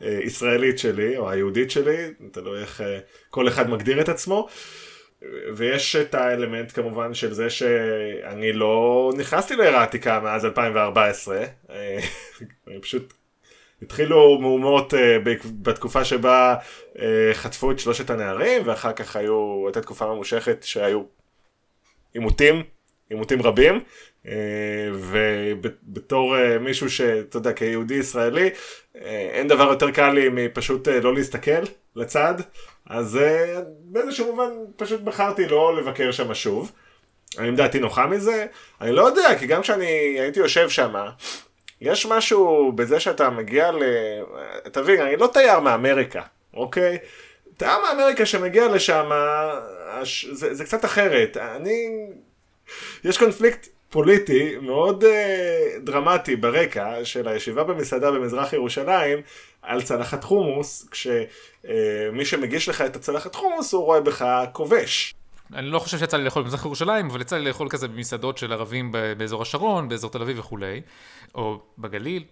Speaker 2: הישראלית שלי, או היהודית שלי, תלוי איך אה, כל אחד מגדיר את עצמו. ויש את האלמנט כמובן של זה שאני לא נכנסתי לעיר העתיקה מאז 2014, אה, אני פשוט התחילו מהומות אה, בתקופה שבה חטפו את שלושת הנערים ואחר כך היו, הייתה תקופה ממושכת שהיו עימותים, עימותים רבים. אה, ובתור אה, מישהו שאתה יודע, כיהודי ישראלי, אה, אין דבר יותר קל לי מפשוט לא להסתכל לצד, אז באיזשהו מובן פשוט בחרתי לא לבקר שם שוב. האם דעתי נוחה מזה? אני לא יודע, כי גם כשאני הייתי יושב שם, יש משהו בזה שאתה מגיע ל... תבין, אני לא תייר מאמריקה, אוקיי? תייר מאמריקה שמגיע לשם, זה, זה קצת אחרת. אני... יש קונפליקט פוליטי מאוד uh, דרמטי ברקע של הישיבה במסעדה במזרח ירושלים על צלחת חומוס, כשמי uh, שמגיש לך את הצלחת חומוס הוא רואה בך כובש.
Speaker 1: אני לא חושב שיצא לי לאכול במזרח ירושלים, אבל יצא לי לאכול כזה במסעדות של ערבים באזור השרון, באזור תל אביב וכולי, או בגליל.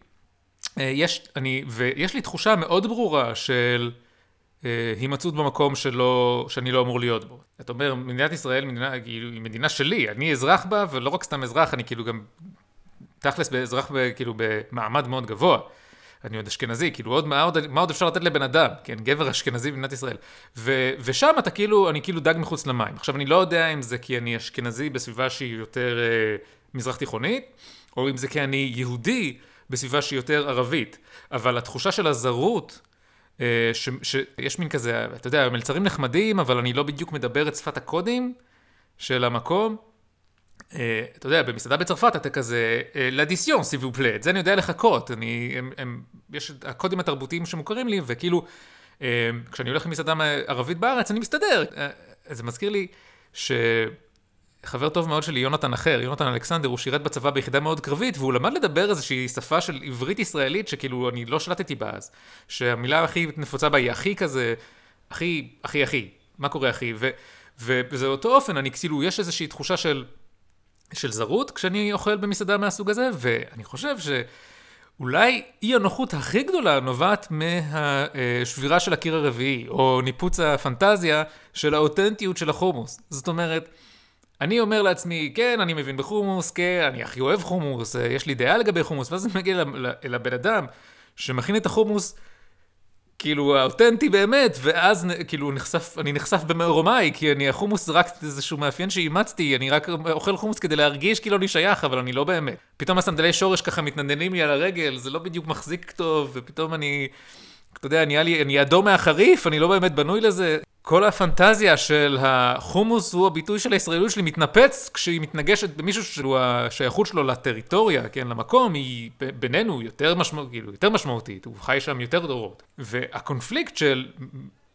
Speaker 1: Uh, יש, אני, ויש לי תחושה מאוד ברורה של... אה, הימצאות במקום שלא, שאני לא אמור להיות בו. אתה אומר, מדינת ישראל מדינה, כאילו, היא מדינה שלי, אני אזרח בה, ולא רק סתם אזרח, אני כאילו גם תכלס באזרח ב, כאילו במעמד מאוד גבוה. אני עוד אשכנזי, כאילו עוד מה, עוד, מה עוד אפשר לתת לבן אדם, כן, גבר אשכנזי במדינת ישראל. ו, ושם אתה כאילו, אני כאילו דג מחוץ למים. עכשיו, אני לא יודע אם זה כי אני אשכנזי בסביבה שהיא יותר אה, מזרח תיכונית, או אם זה כי אני יהודי בסביבה שהיא יותר ערבית. אבל התחושה של הזרות אה, שיש מין כזה, אתה יודע, מלצרים נחמדים, אבל אני לא בדיוק מדבר את שפת הקודים של המקום. אה, אתה יודע, במסעדה בצרפת אתה כזה, לדיסיון, סיבוב פלה, את זה אני יודע לחכות, אני, הם, הם, יש את הקודים התרבותיים שמוכרים לי, וכאילו, אה, כשאני הולך למסעדה ערבית בארץ, אני מסתדר. זה מזכיר לי ש... חבר טוב מאוד שלי, יונתן אחר, יונתן אלכסנדר, הוא שירת בצבא ביחידה מאוד קרבית, והוא למד לדבר איזושהי שפה של עברית ישראלית, שכאילו אני לא שלטתי בה אז. שהמילה הכי נפוצה בה היא הכי כזה, הכי, הכי, הכי. מה קורה הכי? ו, וזה אותו אופן, אני כאילו, יש איזושהי תחושה של, של זרות כשאני אוכל במסעדה מהסוג הזה, ואני חושב שאולי אי הנוחות הכי גדולה נובעת מהשבירה של הקיר הרביעי, או ניפוץ הפנטזיה של האותנטיות של החומוס. זאת אומרת, אני אומר לעצמי, כן, אני מבין בחומוס, כן, אני הכי אוהב חומוס, אה, יש לי דעה לגבי חומוס, ואז אני מגיע אל הבן אדם שמכין את החומוס, כאילו, האותנטי באמת, ואז כאילו נחשף, אני נחשף במאורמיי, כי אני, החומוס זה רק איזשהו מאפיין שאימצתי, אני רק אוכל חומוס כדי להרגיש כאילו אני שייך, אבל אני לא באמת. פתאום הסנדלי שורש ככה מתנדנים לי על הרגל, זה לא בדיוק מחזיק טוב, ופתאום אני, אתה יודע, נהיה לי, אני אדום מהחריף, אני לא באמת בנוי לזה. כל הפנטזיה של החומוס הוא הביטוי של הישראליות שלי מתנפץ כשהיא מתנגשת במישהו שהוא השייכות שלו לטריטוריה, כן, למקום, היא בינינו יותר, משמע, כאילו, יותר משמעותית, הוא חי שם יותר דורות. והקונפליקט של,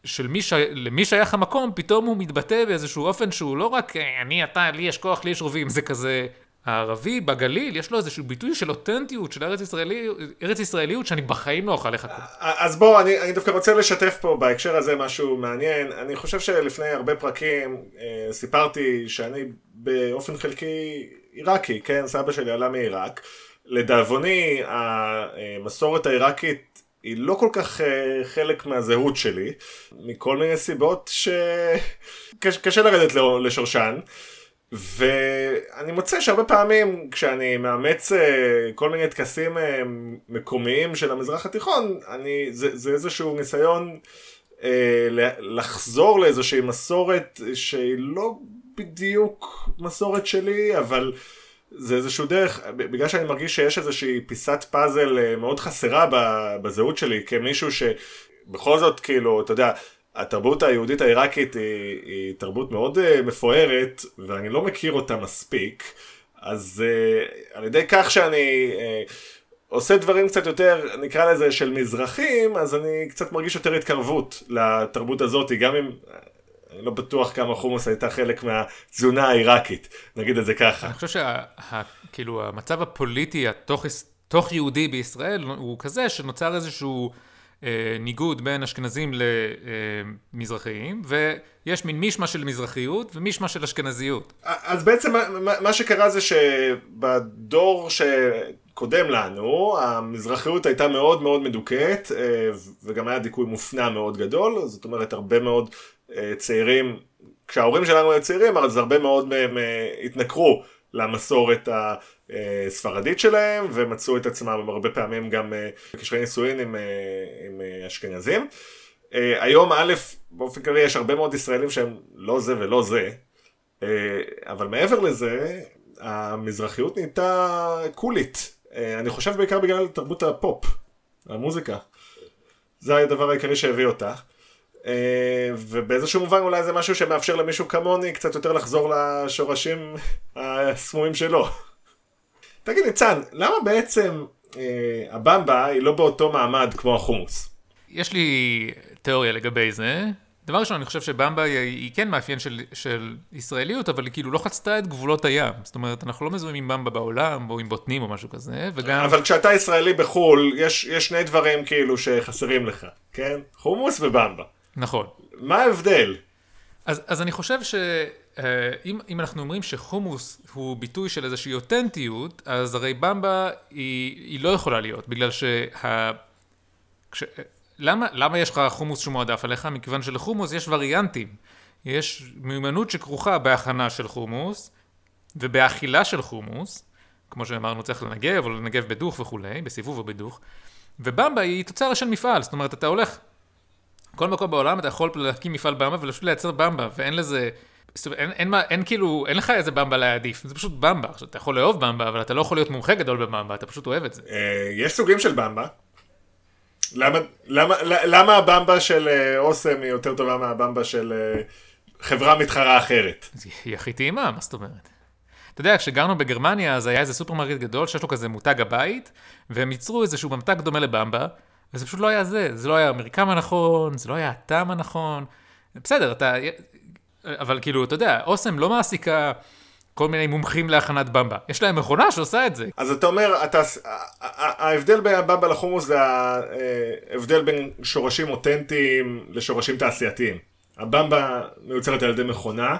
Speaker 1: של מי ש... למי שייך המקום, פתאום הוא מתבטא באיזשהו אופן שהוא לא רק אה, אני, אתה, לי יש כוח, לי יש רובים, זה כזה הערבי בגליל, יש לו איזשהו ביטוי של אותנטיות, של ארץ, ישראלי, ארץ ישראליות, שאני בחיים לא אוכל לחכות.
Speaker 2: אז בוא, אני, אני דווקא רוצה לשתף פה בהקשר הזה משהו מעניין. אני חושב שלפני הרבה פרקים אה, סיפרתי שאני באופן חלקי עיראקי, כן? סבא שלי עלה מעיראק. לדאבוני, המסורת העיראקית היא לא כל כך אה, חלק מהזהות שלי, מכל מיני סיבות שקשה לרדת לשורשן. ואני מוצא שהרבה פעמים כשאני מאמץ uh, כל מיני טקסים uh, מקומיים של המזרח התיכון, אני, זה, זה איזשהו ניסיון uh, לחזור לאיזושהי מסורת שהיא לא בדיוק מסורת שלי, אבל זה איזשהו דרך, בגלל שאני מרגיש שיש איזושהי פיסת פאזל מאוד חסרה בזהות שלי, כמישהו שבכל זאת, כאילו, אתה יודע, התרבות היהודית העיראקית היא, היא תרבות מאוד uh, מפוארת, ואני לא מכיר אותה מספיק, אז uh, על ידי כך שאני uh, עושה דברים קצת יותר, נקרא לזה, של מזרחים, אז אני קצת מרגיש יותר התקרבות לתרבות הזאת, גם אם... אני לא בטוח כמה חומוס הייתה חלק מהתזונה העיראקית, נגיד את זה ככה.
Speaker 1: אני חושב שכאילו המצב הפוליטי התוך תוך יהודי בישראל הוא כזה שנוצר איזשהו ניגוד בין אשכנזים למזרחיים, ויש מין מישמע של מזרחיות ומישמע של אשכנזיות.
Speaker 2: אז בעצם מה, מה שקרה זה שבדור שקודם לנו, המזרחיות הייתה מאוד מאוד מדוכאת, אה, וגם היה דיכוי מופנע מאוד גדול, זאת אומרת הרבה מאוד אה, צעירים, כשההורים שלנו היו צעירים, אז הרבה מאוד מהם התנכרו למסורת הספרדית שלהם, ומצאו את עצמם הרבה פעמים גם בקשרי נישואין עם, עם אשכנזים. היום א', באופן כללי יש הרבה מאוד ישראלים שהם לא זה ולא זה, אבל מעבר לזה, המזרחיות נהייתה קולית. אני חושב בעיקר בגלל תרבות הפופ, המוזיקה. זה הדבר העיקרי שהביא אותה. אה, ובאיזשהו מובן אולי זה משהו שמאפשר למישהו כמוני קצת יותר לחזור לשורשים הסמויים שלו. תגיד ניצן, למה בעצם אה, הבמבה היא לא באותו מעמד כמו החומוס?
Speaker 1: יש לי תיאוריה לגבי זה. דבר ראשון, אני חושב שבמבה היא, היא כן מאפיין של, של ישראליות, אבל היא כאילו לא חצתה את גבולות הים. זאת אומרת, אנחנו לא מזוהים עם במבה בעולם, או עם בוטנים או משהו כזה, וגם...
Speaker 2: אבל כשאתה ישראלי בחו"ל, יש, יש שני דברים כאילו שחסרים לך, כן? חומוס ובמבה.
Speaker 1: נכון.
Speaker 2: מה ההבדל?
Speaker 1: אז, אז אני חושב שאם אה, אנחנו אומרים שחומוס הוא ביטוי של איזושהי אותנטיות, אז הרי במבה היא, היא לא יכולה להיות, בגלל שה... כש... למה, למה יש לך חומוס שהוא מועדף עליך? מכיוון שלחומוס יש וריאנטים. יש מיומנות שכרוכה בהכנה של חומוס ובאכילה של חומוס, כמו שאמרנו צריך לנגב או לנגב בדוך וכולי, בסיבוב או בדוך, ובמבה היא תוצר של מפעל, זאת אומרת אתה הולך כל מקום בעולם אתה יכול להקים מפעל במבה ולפשוט לייצר במבה, ואין לזה... אין, אין, אין, אין כאילו, אין לך איזה במבה להעדיף, זה פשוט במבה. עכשיו, אתה יכול לאהוב במבה, אבל אתה לא יכול להיות מומחה גדול בבמבה, אתה פשוט אוהב את זה.
Speaker 2: אה, יש סוגים של במבה. למה, למה, למה הבמבה של אה, אוסם היא יותר טובה מהבמבה של אה, חברה מתחרה אחרת?
Speaker 1: היא הכי טעימה, מה זאת אומרת? אתה יודע, כשגרנו בגרמניה, אז היה איזה סופרמרקט גדול שיש לו כזה מותג הבית, והם ייצרו איזשהו ממתג דומה לבמבה, וזה פשוט לא היה זה, זה לא היה המרקם הנכון, זה לא היה הטעם הנכון. בסדר, אתה... אבל כאילו, אתה יודע, אוסם לא מעסיקה כל מיני מומחים להכנת במבה. יש להם מכונה שעושה את זה.
Speaker 2: אז אתה אומר, אתה, ההבדל בין הבמבה לחומוס זה ההבדל בין שורשים אותנטיים לשורשים תעשייתיים. הבמבה מיוצרת על ידי מכונה,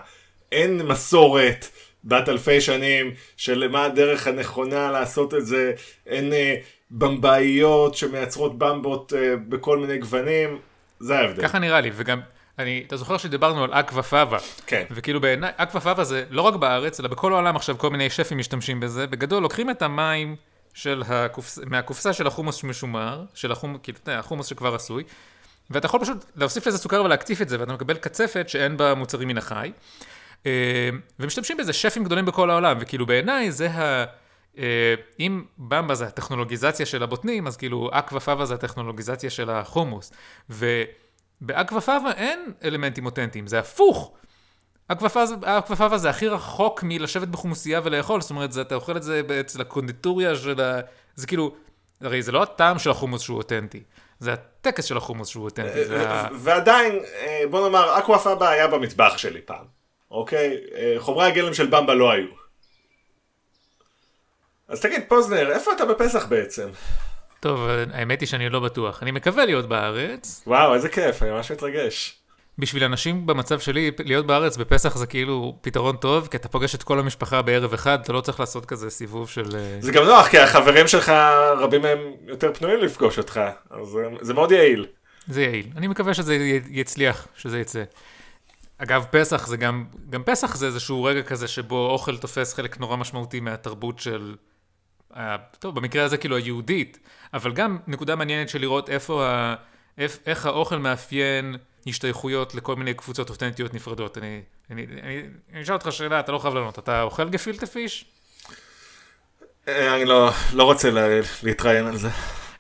Speaker 2: אין מסורת. בת אלפי שנים של מה הדרך הנכונה לעשות את זה, אין אה, במבאיות שמייצרות במבות uh, בכל מיני גוונים, זה ההבדל.
Speaker 1: ככה נראה לי, וגם, אני, אתה זוכר שדיברנו על אקווה פאבה.
Speaker 2: כן.
Speaker 1: וכאילו בעיניי, אקווה פאבה זה לא רק בארץ, אלא בכל העולם עכשיו כל מיני שפים משתמשים בזה. בגדול, לוקחים את המים של הקופס, מהקופסה של החומוס שמשומר, של החומוס, כאילו, אתה יודע, החומוס שכבר עשוי, ואתה יכול פשוט להוסיף לזה סוכר ולהקטיף את זה, ואתה מקבל קצפת שאין בה מוצרים מן החי. אה, ומשתמשים בזה שפים גדולים בכל העולם, וכאילו בעיניי זה ה... אה, אם במבה זה הטכנולוגיזציה של הבוטנים, אז כאילו אקווה פאבה זה הטכנולוגיזציה של החומוס. ובאקווה פאבה אין אלמנטים אותנטיים, זה הפוך. אקווה פאבה זה הכי רחוק מלשבת בחומוסייה ולאכול, זאת אומרת, זה, אתה אוכל את זה אצל הקונדיטוריה של ה... זה כאילו, הרי זה לא הטעם של החומוס שהוא אותנטי, זה הטקס של החומוס שהוא אותנטי.
Speaker 2: אה, ועדיין, אה, בוא נאמר, אקווה פאבה היה במטבח שלי פעם, אוקיי? חומרי הגלם של במבה לא היו. אז תגיד, פוזנר, איפה אתה בפסח בעצם?
Speaker 1: טוב, האמת היא שאני לא בטוח. אני מקווה להיות בארץ.
Speaker 2: וואו, איזה כיף, אני ממש מתרגש.
Speaker 1: בשביל אנשים במצב שלי, להיות בארץ בפסח זה כאילו פתרון טוב, כי אתה פוגש את כל המשפחה בערב אחד, אתה לא צריך לעשות כזה סיבוב של... אה,
Speaker 2: זה גם נוח, כי החברים שלך, רבים מהם יותר פנויים לפגוש אותך, אז זה מאוד יעיל.
Speaker 1: זה יעיל. אני מקווה שזה יצליח, שזה יצא. אגב, פסח זה גם, גם פסח זה איזשהו רגע כזה שבו אוכל תופס חלק נורא משמעותי מהתרבות של... טוב, במקרה הזה כאילו היהודית, אבל גם נקודה מעניינת של לראות איפה, ה, איך, איך האוכל מאפיין השתייכויות לכל מיני קבוצות אותנטיות נפרדות. אני, אני, אני, אני אשאל אותך שאלה, אתה לא חייב לענות, אתה אוכל גפילטה פיש?
Speaker 2: אה, אני לא, לא רוצה לה, להתראיין על זה.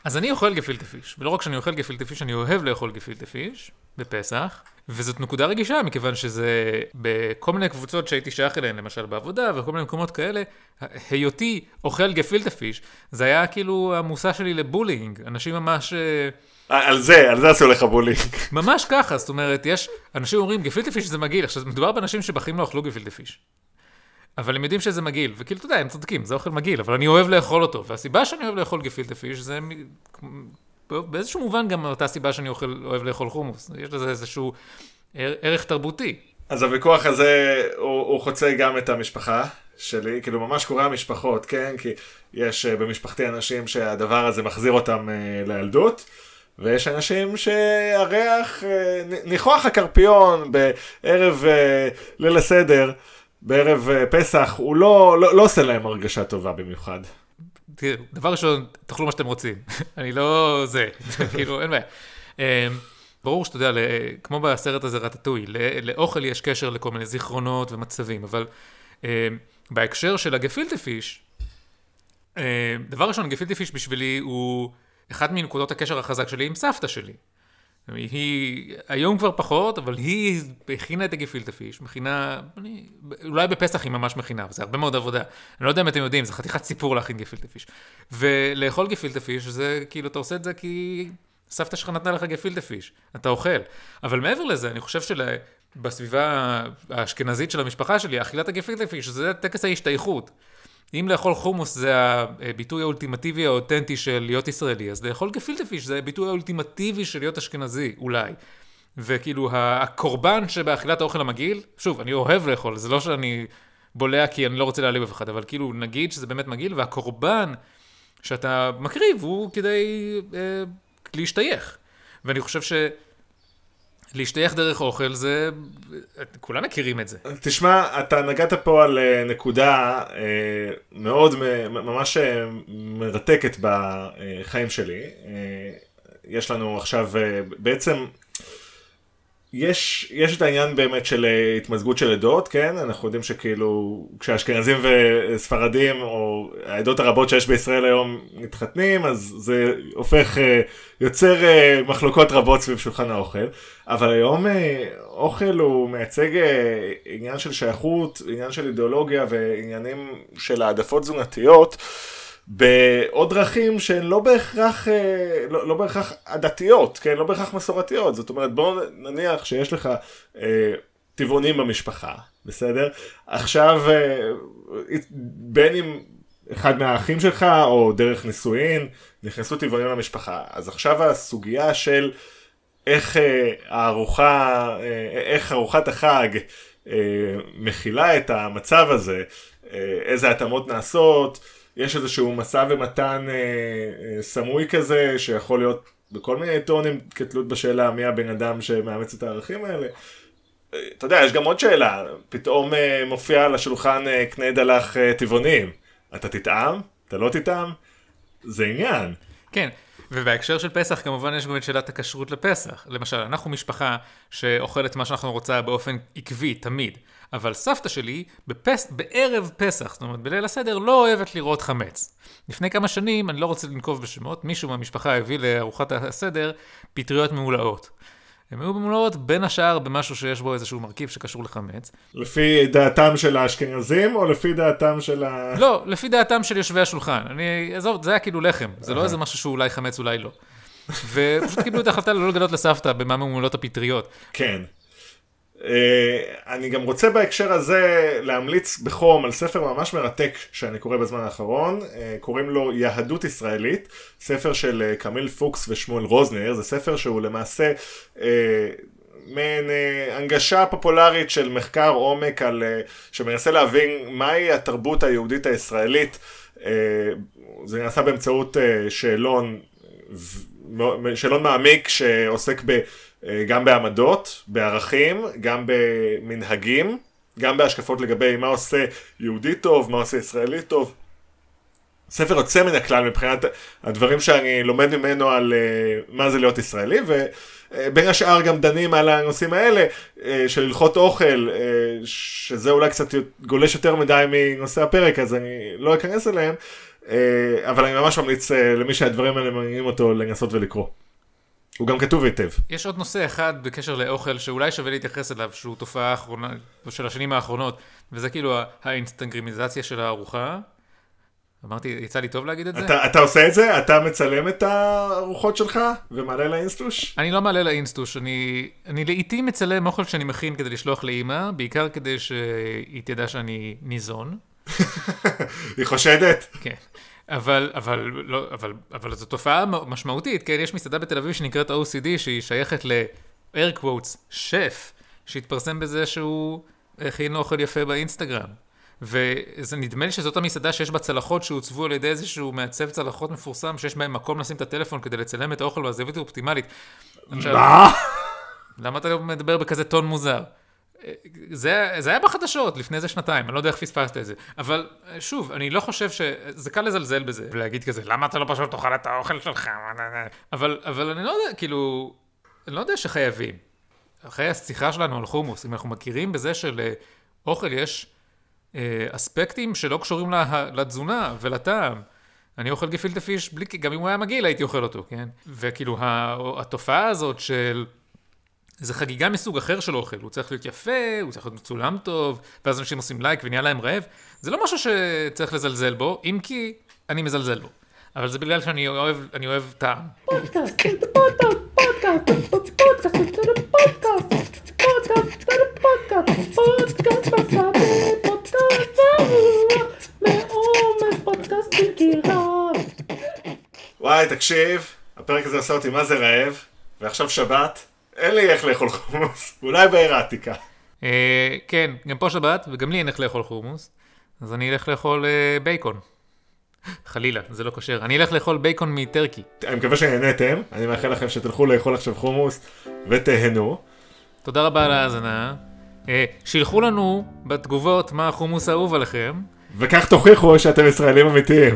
Speaker 1: אז אני אוכל גפילטה פיש, ולא רק שאני אוכל גפילטה פיש, אני אוהב לאכול גפילטה פיש בפסח. וזאת נקודה רגישה, מכיוון שזה בכל מיני קבוצות שהייתי שייך אליהן, למשל בעבודה וכל מיני מקומות כאלה, היותי אוכל גפילטה פיש, זה היה כאילו המושא שלי ל bullying. אנשים ממש...
Speaker 2: אה, על זה, על זה עשו לך bullying.
Speaker 1: ממש ככה, זאת אומרת, יש, אנשים אומרים גפילטה פיש זה מגעיל, עכשיו מדובר באנשים שבחיים לא אכלו גפילטה פיש. אבל הם יודעים שזה מגעיל, וכאילו, אתה יודע, הם צודקים, זה אוכל מגעיל, אבל אני אוהב לאכול אותו, והסיבה שאני אוהב לאכול גפילטה פיש זה באיזשהו מובן גם אותה סיבה שאני אוכל, אוהב לאכול חומוס, יש לזה איזשהו ערך תרבותי.
Speaker 2: אז הוויכוח הזה הוא, הוא חוצה גם את המשפחה שלי, כאילו ממש קורה המשפחות, כן? כי יש אה, במשפחתי אנשים שהדבר הזה מחזיר אותם uh, לילדות. ויש אנשים שהריח, אה, ניחוח הקרפיון בערב ליל הסדר, בערב פסח, הוא לא, לא, לא עושה להם הרגשה טובה במיוחד.
Speaker 1: תראו, דבר ראשון, תאכלו מה שאתם רוצים. אני לא זה, כאילו, אין בעיה. אמ, ברור שאתה יודע, כמו בסרט הזה רטטוי, לאוכל יש קשר לכל מיני זיכרונות ומצבים, אבל אמ, בהקשר של הגפילטה פיש, אמ, דבר ראשון, גפילטה פיש בשבילי הוא אחד מנקודות הקשר החזק שלי עם סבתא שלי. היא, היום כבר פחות, אבל היא הכינה את הגפילטה פיש, מכינה, אני, אולי בפסח היא ממש מכינה, וזה הרבה מאוד עבודה. אני לא יודע אם אתם יודעים, זה חתיכת סיפור להכין גפילטה פיש. ולאכול גפילטה פיש, זה כאילו, אתה עושה את זה כי סבתא שלך נתנה לך גפילטה פיש, אתה אוכל. אבל מעבר לזה, אני חושב שבסביבה האשכנזית של המשפחה שלי, אכילת הגפילטה פיש, זה טקס ההשתייכות. אם לאכול חומוס זה הביטוי האולטימטיבי האותנטי של להיות ישראלי, אז לאכול גפילטה פיש זה הביטוי האולטימטיבי של להיות אשכנזי, אולי. וכאילו, הקורבן שבאכילת האוכל המגעיל, שוב, אני אוהב לאכול, זה לא שאני בולע כי אני לא רוצה להעליב אף אחד, אבל כאילו, נגיד שזה באמת מגעיל, והקורבן שאתה מקריב הוא כדי אה, להשתייך. ואני חושב ש... להשתייך דרך אוכל זה, כולם מכירים את זה.
Speaker 2: תשמע, אתה נגעת פה על אה, נקודה אה, מאוד, ממש אה, מרתקת בחיים שלי. יש לנו עכשיו, בעצם יש, יש את העניין באמת של אה, התמזגות של עדות, כן? אנחנו יודעים שכאילו כשאשכנזים וספרדים או העדות הרבות שיש בישראל היום מתחתנים, אז זה הופך, אה, יוצר אה, מחלוקות רבות סביב שולחן האוכל. אבל היום אוכל הוא מייצג עניין של שייכות, עניין של אידיאולוגיה ועניינים של העדפות תזונתיות. בעוד דרכים שהן לא בהכרח, אה, לא, לא בהכרח עדתיות, כן? לא בהכרח מסורתיות. זאת אומרת, בואו נניח שיש לך אה, טבעונים במשפחה, בסדר? עכשיו, אה, בין אם אחד מהאחים שלך או דרך נישואין נכנסו טבעונים למשפחה, אז עכשיו הסוגיה של איך אה, הארוחה, אה, איך ארוחת החג אה, מכילה את המצב הזה, אה, איזה התאמות נעשות, יש איזשהו משא ומתן אה, אה, סמוי כזה, שיכול להיות בכל מיני טונים, כתלות בשאלה מי הבן אדם שמאמץ את הערכים האלה. אה, אתה יודע, יש גם עוד שאלה, פתאום אה, מופיע על השולחן אה, קנה דלח אה, טבעונים. אתה תטעם? אתה לא תטעם? זה עניין.
Speaker 1: כן, ובהקשר של פסח כמובן יש גם את שאלת הכשרות לפסח. למשל, אנחנו משפחה שאוכלת מה שאנחנו רוצה באופן עקבי, תמיד. אבל סבתא שלי, בפס... בערב פסח, זאת אומרת בליל הסדר, לא אוהבת לראות חמץ. לפני כמה שנים, אני לא רוצה לנקוב בשמות, מישהו מהמשפחה הביא לארוחת הסדר פטריות מעולאות. הן היו ממולאות בין השאר במשהו שיש בו איזשהו מרכיב שקשור לחמץ.
Speaker 2: לפי דעתם של האשכנזים או לפי דעתם של ה...
Speaker 1: לא, לפי דעתם של יושבי השולחן. אני, עזוב, זה היה כאילו לחם, זה לא איזה משהו שהוא אולי חמץ, אולי לא. ופשוט קיבלו את ההחלטה לא לגלות לסבתא במה ממולאות הפטריות.
Speaker 2: כן. אה, אני גם רוצה בהקשר הזה להמליץ בחום על ספר ממש מרתק שאני קורא בזמן האחרון, אה, קוראים לו יהדות ישראלית, ספר של אה, קמיל פוקס ושמואל רוזנר, זה ספר שהוא למעשה מעין הנגשה פופולרית של מחקר עומק על, שמנסה להבין מהי התרבות היהודית הישראלית, זה נעשה באמצעות שאלון, שאלון מעמיק שעוסק ב... אה, גם בעמדות, בערכים, גם במנהגים, גם בהשקפות לגבי מה עושה יהודי טוב, מה עושה ישראלי טוב. ספר יוצא מן הכלל מבחינת הדברים שאני לומד ממנו על uh, מה זה להיות ישראלי ובין uh, השאר גם דנים על הנושאים האלה uh, של הלכות אוכל uh, שזה אולי קצת גולש יותר מדי מנושא הפרק אז אני לא אכנס אליהם uh, אבל אני ממש ממליץ uh, למי שהדברים האלה מעניינים אותו לנסות ולקרוא. הוא גם כתוב היטב.
Speaker 1: יש עוד נושא אחד בקשר לאוכל שאולי שווה להתייחס אליו, שהוא תופעה אחרונה, של השנים האחרונות, וזה כאילו האינסטגרמיזציה של הארוחה. אמרתי, יצא לי טוב להגיד את זה?
Speaker 2: אתה, אתה עושה את זה? אתה מצלם את הארוחות שלך ומעלה לאינסטוש?
Speaker 1: אני לא מעלה לאינסטוש, אני, אני לעיתים מצלם אוכל שאני מכין כדי לשלוח לאימא, בעיקר כדי שהיא תדע שאני ניזון.
Speaker 2: היא חושדת?
Speaker 1: כן. אבל, אבל, לא, אבל, אבל זו תופעה משמעותית, כן? יש מסעדה בתל אביב שנקראת OCD, שהיא שייכת ל-air quotes, שף, שהתפרסם בזה שהוא הכין אוכל יפה באינסטגרם. וזה נדמה לי שזאת המסעדה שיש בה צלחות שהוצבו על ידי איזשהו מעצב צלחות מפורסם, שיש בהם מקום לשים את הטלפון כדי לצלם את האוכל והזווית האופטימלית.
Speaker 2: מה?
Speaker 1: למה אתה מדבר בכזה טון מוזר? זה, זה היה בחדשות לפני איזה שנתיים, אני לא יודע איך פספסת את זה. אבל שוב, אני לא חושב ש... זה קל לזלזל בזה, ולהגיד כזה, למה אתה לא פשוט תאכל את האוכל שלך? אבל, אבל אני לא יודע, כאילו, אני לא יודע שחייבים. אחרי השיחה שלנו על חומוס, אם אנחנו מכירים בזה שלאוכל יש אה, אספקטים שלא קשורים לה, לתזונה ולטעם. אני אוכל גפילטה פיש, בלי, גם אם הוא היה מגעיל הייתי אוכל אותו, כן? וכאילו התופעה הזאת של... זה חגיגה מסוג אחר של אוכל, הוא צריך להיות יפה, הוא צריך להיות מצולם טוב, ואז אנשים עושים לייק ונהיה להם רעב. זה לא משהו שצריך לזלזל בו, אם כי אני מזלזל בו. אבל זה בגלל שאני אוהב, אני אוהב טעם. פודקאסט, פודקאסט, פודקאסט, פודקאסט, פודקאסט, פודקאסט, פודקאסט, פודקאסט,
Speaker 2: וואי, תקשיב, הפרק הזה עושה אותי מה זה רעב, ועכשיו שבת, אין לי איך לאכול חומוס, אולי בעיר העתיקה.
Speaker 1: אה, כן, גם פה שבת, וגם לי אין איך לאכול חומוס, אז אני אלך לאכול אה, בייקון. חלילה, זה לא כשר. אני אלך לאכול בייקון מטרקי.
Speaker 2: אני מקווה שנהנתם, אני מאחל לכם שתלכו לאכול עכשיו חומוס ותהנו.
Speaker 1: תודה רבה על ההאזנה. אה, שילחו לנו בתגובות מה החומוס האהוב עליכם.
Speaker 2: וכך תוכיחו שאתם ישראלים אמיתיים.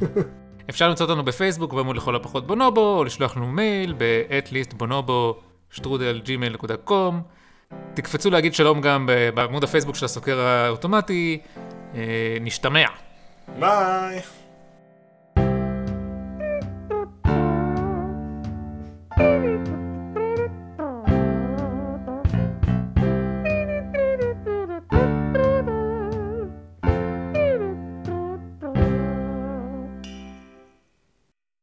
Speaker 1: אפשר למצוא אותנו בפייסבוק בעמוד לכל הפחות בונובו, או לשלוח לנו מייל ב-atleast bonobo שטרודל gmail.com. תקפצו להגיד שלום גם בעמוד הפייסבוק של הסוקר האוטומטי. אה, נשתמע.
Speaker 2: ביי.